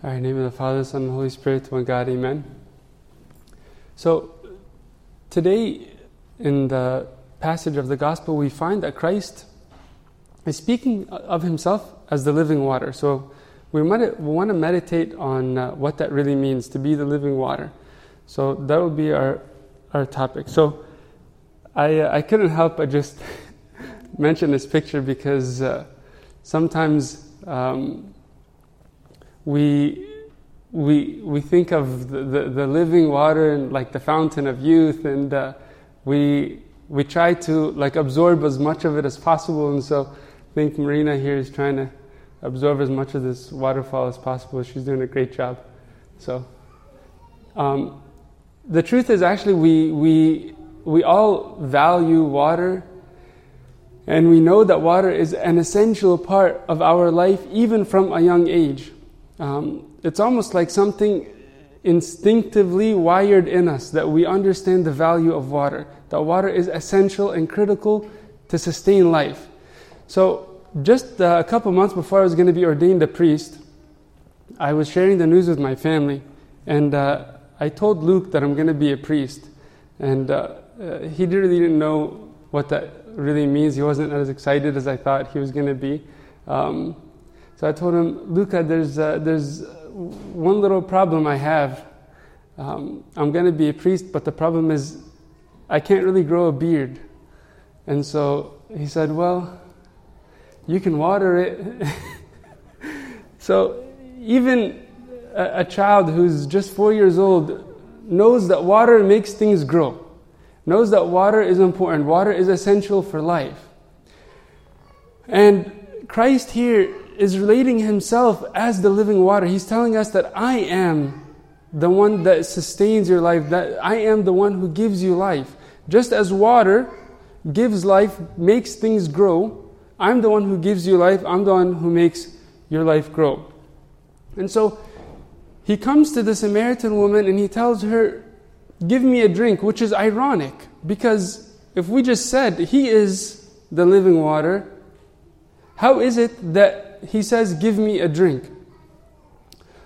All right, name of the Father, Son, and Holy Spirit, one God, Amen. So, today in the passage of the Gospel, we find that Christ is speaking of himself as the living water. So, we, want to meditate on uh, what that really means to be the living water. So, that will be our, our topic. So, I, uh, I couldn't help but just mention this picture because uh, sometimes. Um, we we we think of the, the, the, living water and like the fountain of youth and uh, we we try to like absorb as much of it as possible. And so I think Marina here is trying to absorb as much of this waterfall as possible. She's doing a great job. So um, the truth is actually we we we all value water. And we know that water is an essential part of our life even from a young age um, it's almost like something instinctively wired in us that we understand the value of water, that water is essential and critical to sustain life. So, just uh, a couple months before I was going to be ordained a priest, I was sharing the news with my family, and uh, I told Luke that I'm going to be a priest. And uh, uh he really didn't know what that really means. He wasn't as excited as I thought he was going to be. Um, so I told him, Luca, there's, uh, there's one little problem I have. Um, I'm going to be a priest, but the problem is I can't really grow a beard. And so he said, Well, you can water it. so even a, a child who's just four years old knows that water makes things grow, knows that water is important, water is essential for life. And Christ here is relating himself as the living water. He's telling us that I am the one that sustains your life, that I am the one who gives you life. Just as water gives life, makes things grow, I'm the one who gives you life, I'm the one who makes your life grow. And so he comes to the Samaritan woman and he tells her, Give me a drink, which is ironic because if we just said he is the living water, how is it that he says, Give me a drink.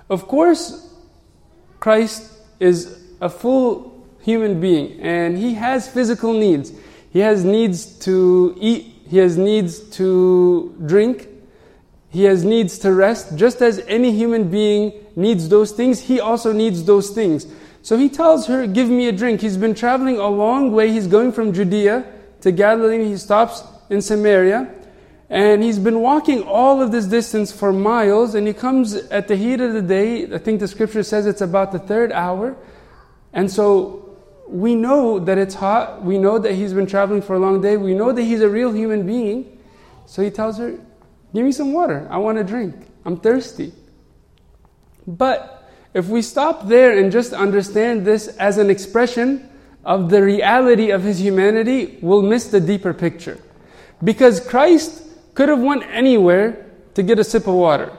Of course, Christ is a full human being and he has physical needs. He has needs to eat, he has needs to drink, he has needs to rest. Just as any human being needs those things, he also needs those things. So he tells her, Give me a drink. He's been traveling a long way. He's going from Judea to Galilee. He stops in Samaria. And he's been walking all of this distance for miles, and he comes at the heat of the day. I think the scripture says it's about the third hour. And so we know that it's hot. We know that he's been traveling for a long day. We know that he's a real human being. So he tells her, Give me some water. I want to drink. I'm thirsty. But if we stop there and just understand this as an expression of the reality of his humanity, we'll miss the deeper picture. Because Christ could have went anywhere to get a sip of water.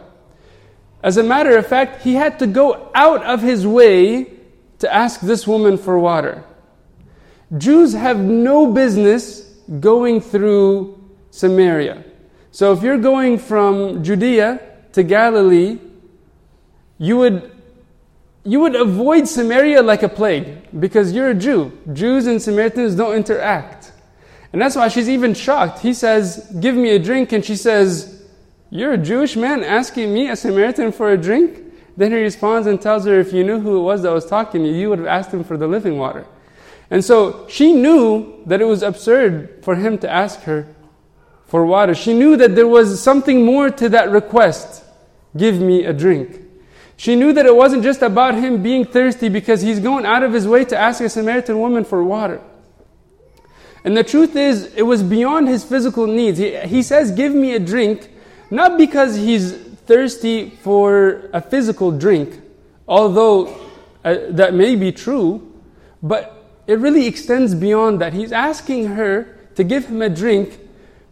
As a matter of fact, he had to go out of his way to ask this woman for water. Jews have no business going through Samaria. So if you're going from Judea to Galilee, you would you would avoid Samaria like a plague because you're a Jew. Jews and Samaritans don't interact. And that's why she's even shocked. He says, Give me a drink. And she says, You're a Jewish man asking me, a Samaritan, for a drink? Then he responds and tells her, If you knew who it was that was talking to you, you would have asked him for the living water. And so she knew that it was absurd for him to ask her for water. She knew that there was something more to that request give me a drink. She knew that it wasn't just about him being thirsty because he's going out of his way to ask a Samaritan woman for water. And the truth is, it was beyond his physical needs. He, he says, Give me a drink, not because he's thirsty for a physical drink, although uh, that may be true, but it really extends beyond that. He's asking her to give him a drink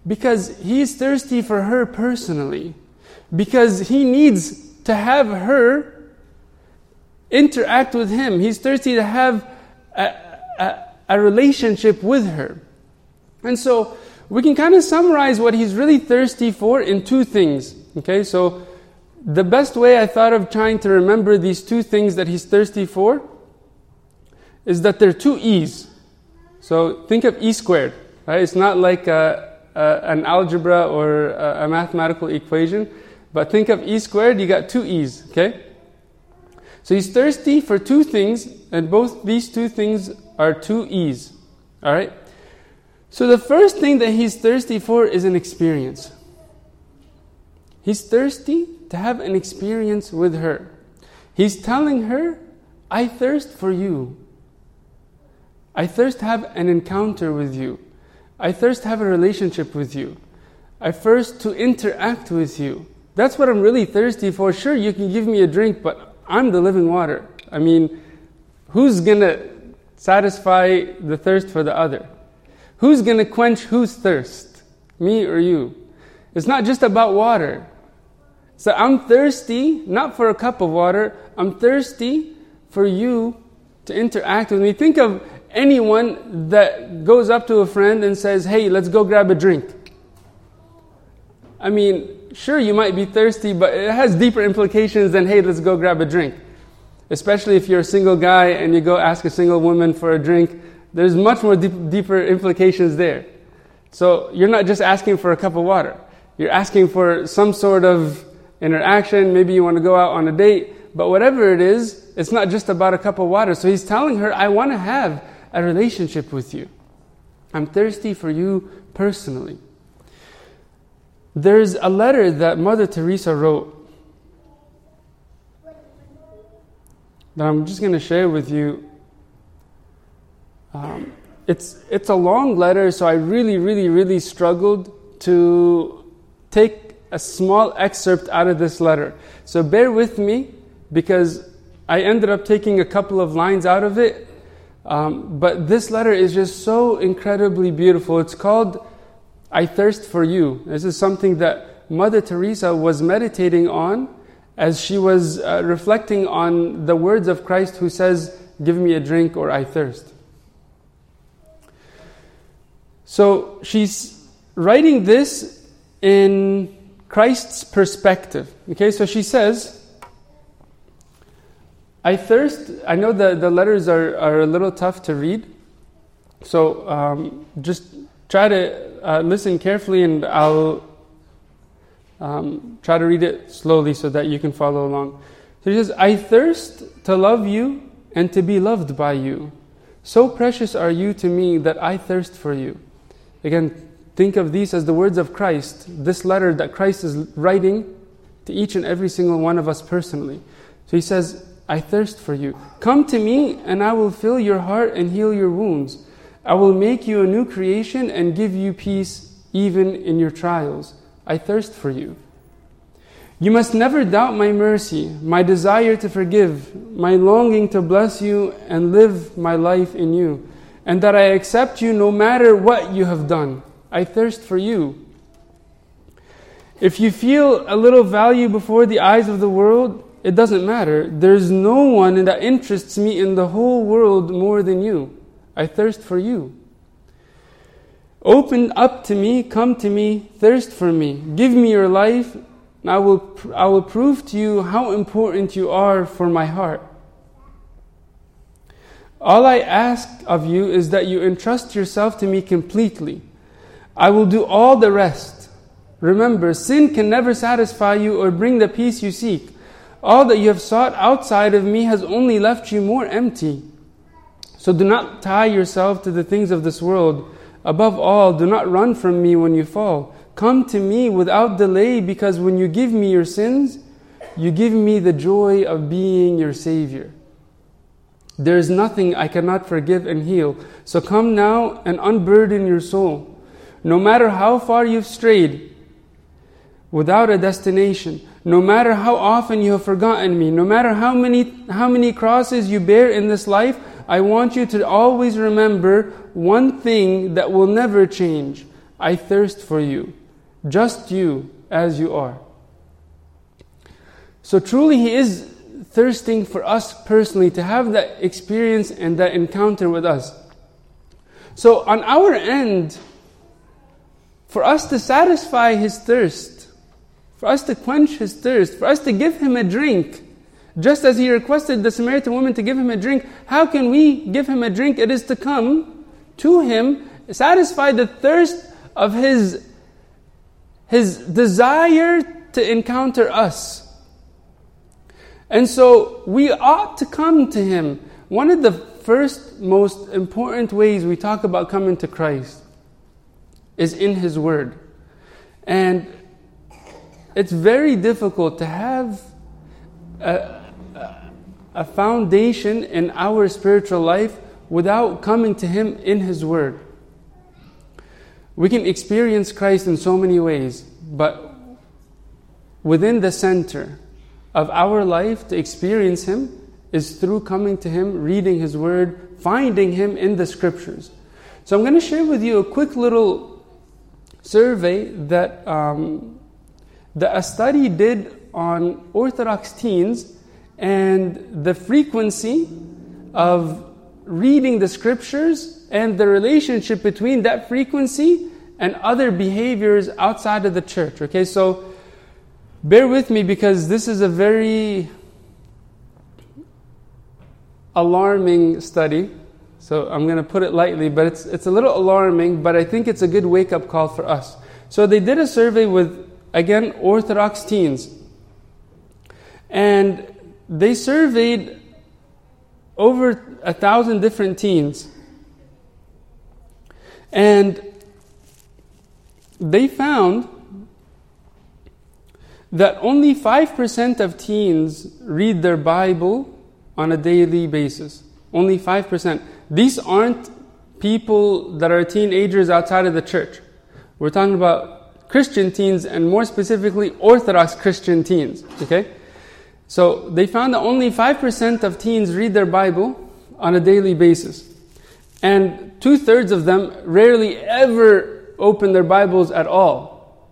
because he's thirsty for her personally, because he needs to have her interact with him. He's thirsty to have a, a a relationship with her. And so we can kind of summarize what he's really thirsty for in two things. Okay, so the best way I thought of trying to remember these two things that he's thirsty for is that they're two E's. So think of E squared, right? It's not like a, a, an algebra or a, a mathematical equation, but think of E squared, you got two E's, okay? So he's thirsty for two things, and both these two things are two E's, all right? So the first thing that he's thirsty for is an experience. He's thirsty to have an experience with her. He's telling her, I thirst for you. I thirst to have an encounter with you. I thirst to have a relationship with you. I thirst to interact with you. That's what I'm really thirsty for. Sure, you can give me a drink, but I'm the living water. I mean, who's to satisfy the thirst for the other? Who's going to quench whose thirst? Me or you? It's not just about water. So I'm thirsty, not for a cup of water, I'm thirsty for you to interact with me. Think of anyone that goes up to a friend and says, Hey, let's go grab a drink. I mean, sure, you might be thirsty, but it has deeper implications than, Hey, let's go grab a drink. Especially if you're a single guy and you go ask a single woman for a drink, there's much more deep, deeper implications there. So you're not just asking for a cup of water, you're asking for some sort of interaction. Maybe you want to go out on a date, but whatever it is, it's not just about a cup of water. So he's telling her, I want to have a relationship with you. I'm thirsty for you personally. There's a letter that Mother Teresa wrote that I'm just going to share with you. Um, it's, it's a long letter, so I really, really, really struggled to take a small excerpt out of this letter. So bear with me because I ended up taking a couple of lines out of it um, but this letter is just so incredibly beautiful. It's called I Thirst for You. This is something that Mother Teresa was meditating on as she was uh, reflecting on the words of Christ who says, Give me a drink or I thirst. So she's writing this in Christ's perspective. Okay, so she says, I thirst, I know the, the letters are, are a little tough to read, so um, just try to uh, listen carefully and I'll um, try to read it slowly so that you can follow along. So he says, I thirst to love you and to be loved by you. So precious are you to me that I thirst for you. Again, think of these as the words of Christ, this letter that Christ is writing to each and every single one of us personally. So he says, I thirst for you. Come to me, and I will fill your heart and heal your wounds. I will make you a new creation and give you peace even in your trials. I thirst for you. You must never doubt my mercy, my desire to forgive, my longing to bless you and live my life in you, and that I accept you no matter what you have done. I thirst for you. If you feel a little value before the eyes of the world, it doesn't matter. There's no one that interests me in the whole world more than you. I thirst for you. Open up to me, come to me, thirst for me. Give me your life, and I will, I will prove to you how important you are for my heart. All I ask of you is that you entrust yourself to me completely. I will do all the rest. Remember, sin can never satisfy you or bring the peace you seek. All that you have sought outside of me has only left you more empty. So do not tie yourself to the things of this world. Above all, do not run from me when you fall. Come to me without delay, because when you give me your sins, you give me the joy of being your Savior. There is nothing I cannot forgive and heal. So come now and unburden your soul. No matter how far you've strayed, without a destination, no matter how often you have forgotten me, no matter how many, how many crosses you bear in this life, I want you to always remember one thing that will never change. I thirst for you, just you as you are. So truly, He is thirsting for us personally to have that experience and that encounter with us. So, on our end, for us to satisfy His thirst, for us to quench his thirst, for us to give him a drink. Just as he requested the Samaritan woman to give him a drink, how can we give him a drink? It is to come to him, satisfy the thirst of his, his desire to encounter us. And so we ought to come to him. One of the first most important ways we talk about coming to Christ is in his word. And it's very difficult to have a, a foundation in our spiritual life without coming to Him in His Word. We can experience Christ in so many ways, but within the center of our life to experience Him is through coming to Him, reading His Word, finding Him in the Scriptures. So I'm going to share with you a quick little survey that, um, that a study did on Orthodox teens and the frequency of reading the scriptures and the relationship between that frequency and other behaviors outside of the church. Okay, so bear with me because this is a very alarming study. So I'm going to put it lightly, but it's, it's a little alarming, but I think it's a good wake up call for us. So they did a survey with, again, Orthodox teens. And they surveyed over a thousand different teens. And they found that only 5% of teens read their Bible on a daily basis. Only 5%. These aren't people that are teenagers outside of the church. We're talking about Christian teens and more specifically Orthodox Christian teens. Okay? So they found that only 5% of teens read their Bible on a daily basis. And two thirds of them rarely ever open their Bibles at all.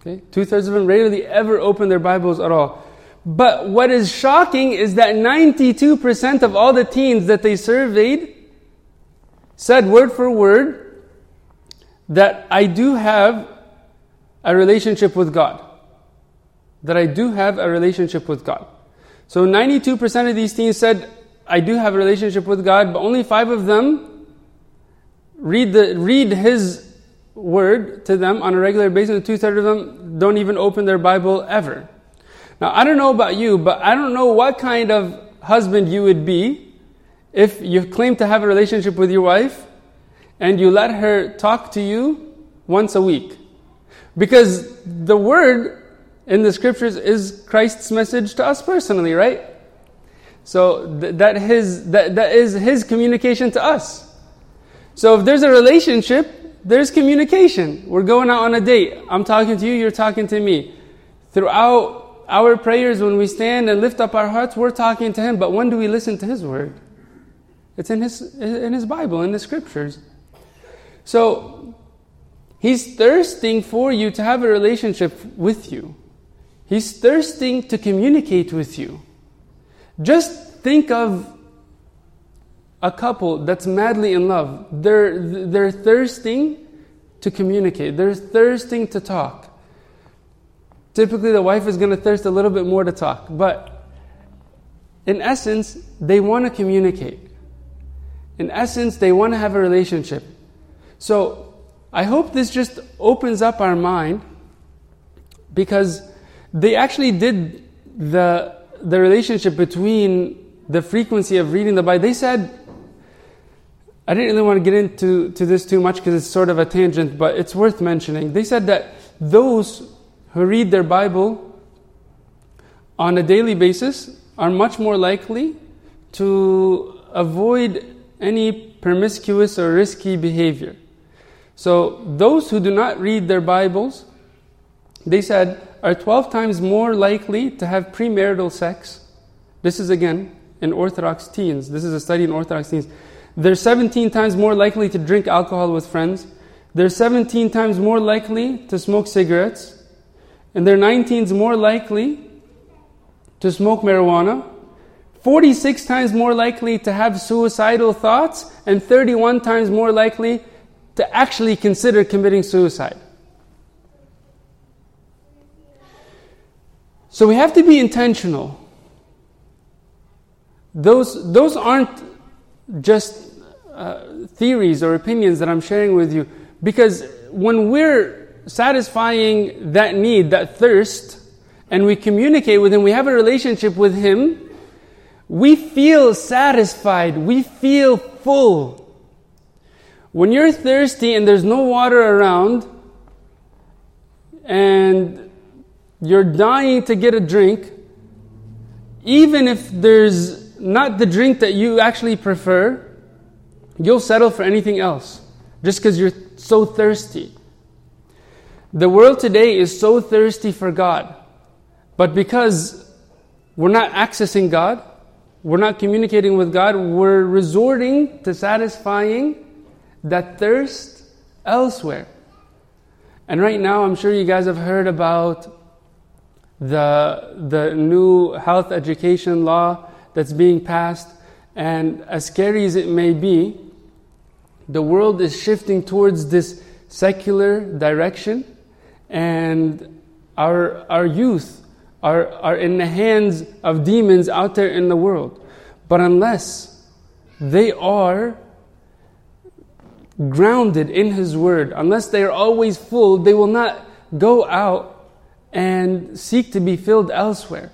Okay? Two thirds of them rarely ever open their Bibles at all. But what is shocking is that 92% of all the teens that they surveyed said word for word that I do have a relationship with God that I do have a relationship with God. So 92% of these teens said, I do have a relationship with God, but only five of them read, the, read His word to them on a regular basis, and two thirds of them don't even open their Bible ever. Now, I don't know about you, but I don't know what kind of husband you would be if you claim to have a relationship with your wife and you let her talk to you once a week. Because the word in the scriptures is Christ's message to us personally, right? So th- that, his, that, that is his communication to us. So if there's a relationship, there's communication. We're going out on a date. I'm talking to you, you're talking to me. Throughout our prayers, when we stand and lift up our hearts, we're talking to him. But when do we listen to his word? It's in his, in his Bible, in the scriptures. So he's thirsting for you to have a relationship with you. He's thirsting to communicate with you. Just think of a couple that's madly in love. They're, they're thirsting to communicate, they're thirsting to talk. Typically, the wife is going to thirst a little bit more to talk, but in essence, they want to communicate. In essence, they want to have a relationship. So, I hope this just opens up our mind because they actually did the, the relationship between the frequency of reading the Bible. They said, I didn't really want to get into to this too much because it's sort of a tangent, but it's worth mentioning. They said that those who read their Bible on a daily basis are much more likely to avoid any promiscuous or risky behavior. So, those who do not read their Bibles, they said, are 12 times more likely to have premarital sex. This is again in Orthodox teens. This is a study in Orthodox teens. They're 17 times more likely to drink alcohol with friends. They're 17 times more likely to smoke cigarettes. And they're 19 more likely to smoke marijuana. 46 times more likely to have suicidal thoughts. And 31 times more likely to actually consider committing suicide. So we have to be intentional. Those, those aren't just uh, theories or opinions that I'm sharing with you. Because when we're satisfying that need, that thirst, and we communicate with Him, we have a relationship with Him, we feel satisfied, we feel full. When you're thirsty and there's no water around, and you're dying to get a drink, even if there's not the drink that you actually prefer, you'll settle for anything else just because you're so thirsty. The world today is so thirsty for God, but because we're not accessing God, we're not communicating with God, we're resorting to satisfying that thirst elsewhere. And right now, I'm sure you guys have heard about the, the new health education law that's being passed. And as scary as it may be, the world is shifting towards this secular direction, and our, our youth are, are in the hands of demons out there in the world. But unless they are grounded in His Word, unless they are always full, they will not go out and seek to be filled elsewhere.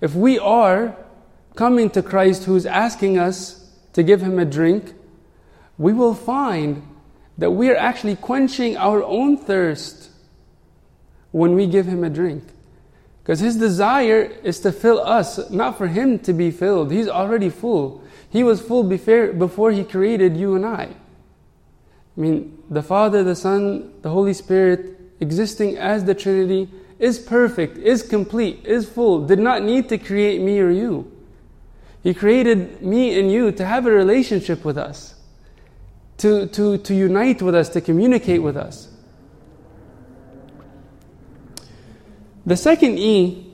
If we are coming to Christ who is asking us to give Him a drink, we will find that we are actually quenching our own thirst when we give Him a drink. Because His desire is to fill us, not for Him to be filled. He's already full. He was full before He created you and I. I mean, the Father, the Son, the Holy Spirit, existing as the Trinity, is perfect, is complete, is full, did not need to create me or you. He created me and you to have a relationship with us to, to, to unite with us, to communicate with us. The second E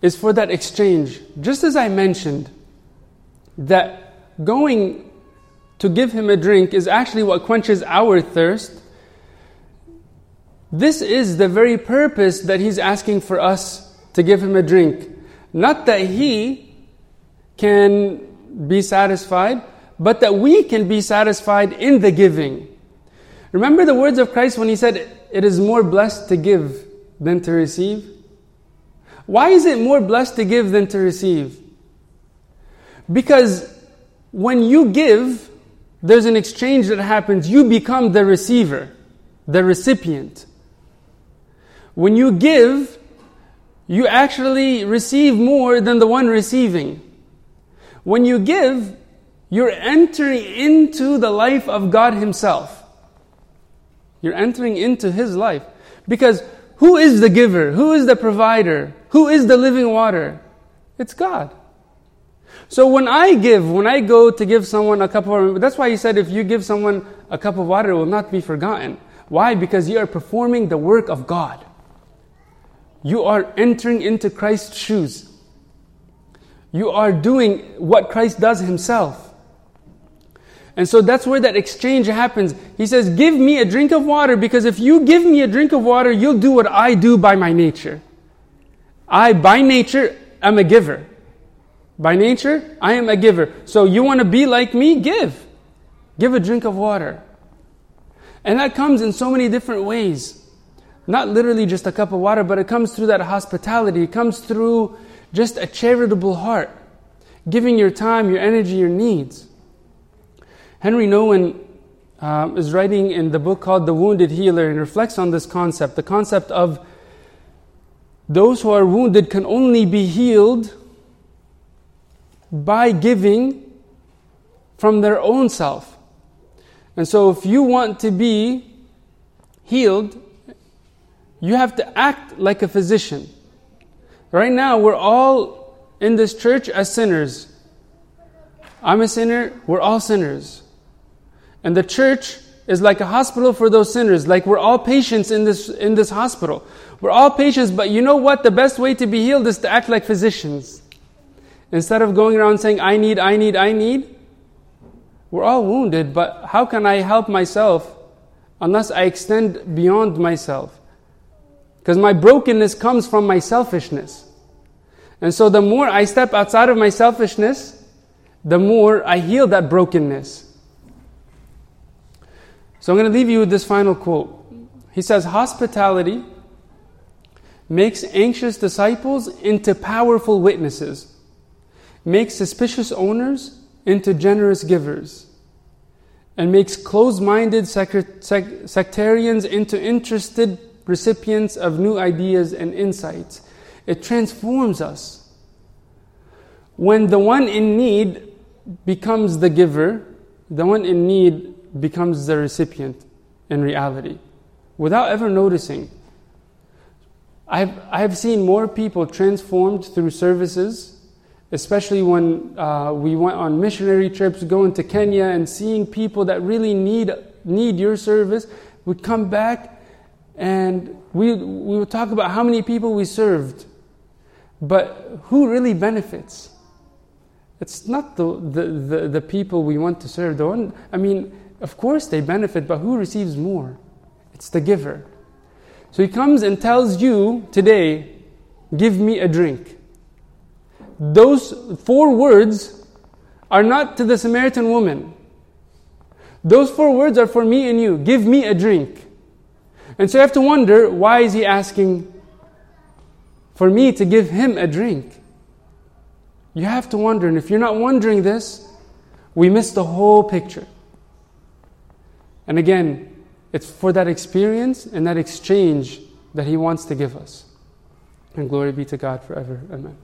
is for that exchange. Just as I mentioned, that going to give him a drink is actually what quenches our thirst. This is the very purpose that he's asking for us to give him a drink. Not that he can be satisfied, but that we can be satisfied in the giving. Remember the words of Christ when he said, It is more blessed to give than to receive? Why is it more blessed to give than to receive? Because when you give, there's an exchange that happens. You become the receiver, the recipient. When you give, you actually receive more than the one receiving. When you give, you're entering into the life of God Himself. You're entering into His life. Because who is the giver? Who is the provider? Who is the living water? It's God. So when I give, when I go to give someone a cup of water, that's why He said if you give someone a cup of water, it will not be forgotten. Why? Because you are performing the work of God. You are entering into Christ's shoes. You are doing what Christ does Himself. And so that's where that exchange happens. He says, Give me a drink of water because if you give me a drink of water, you'll do what I do by my nature. I, by nature, am a giver. By nature, I am a giver. So you want to be like me? Give. Give a drink of water. And that comes in so many different ways. Not literally just a cup of water, but it comes through that hospitality. It comes through just a charitable heart. Giving your time, your energy, your needs. Henry Nouwen uh, is writing in the book called The Wounded Healer and reflects on this concept the concept of those who are wounded can only be healed by giving from their own self. And so, if you want to be healed, you have to act like a physician. Right now, we're all in this church as sinners. I'm a sinner, we're all sinners. And the church is like a hospital for those sinners. Like we're all patients in this, in this hospital. We're all patients, but you know what? The best way to be healed is to act like physicians. Instead of going around saying, I need, I need, I need, we're all wounded, but how can I help myself unless I extend beyond myself? Because my brokenness comes from my selfishness. And so the more I step outside of my selfishness, the more I heal that brokenness. So I'm going to leave you with this final quote. He says, Hospitality makes anxious disciples into powerful witnesses, makes suspicious owners into generous givers, and makes closed minded sectarians into interested recipients of new ideas and insights. It transforms us. When the one in need becomes the giver, the one in need becomes the recipient in reality without ever noticing. I've, I've seen more people transformed through services, especially when uh, we went on missionary trips, going to Kenya and seeing people that really need, need your service. We'd come back and we, we would talk about how many people we served, but who really benefits? It's not the, the, the, the people we want to serve. The one, I mean, of course they benefit, but who receives more? It's the giver. So he comes and tells you today, give me a drink. Those four words are not to the Samaritan woman. Those four words are for me and you. Give me a drink. And so you have to wonder why is he asking for me to give him a drink? You have to wonder, and if you're not wondering this, we miss the whole picture. And again, it's for that experience and that exchange that He wants to give us. And glory be to God forever. Amen.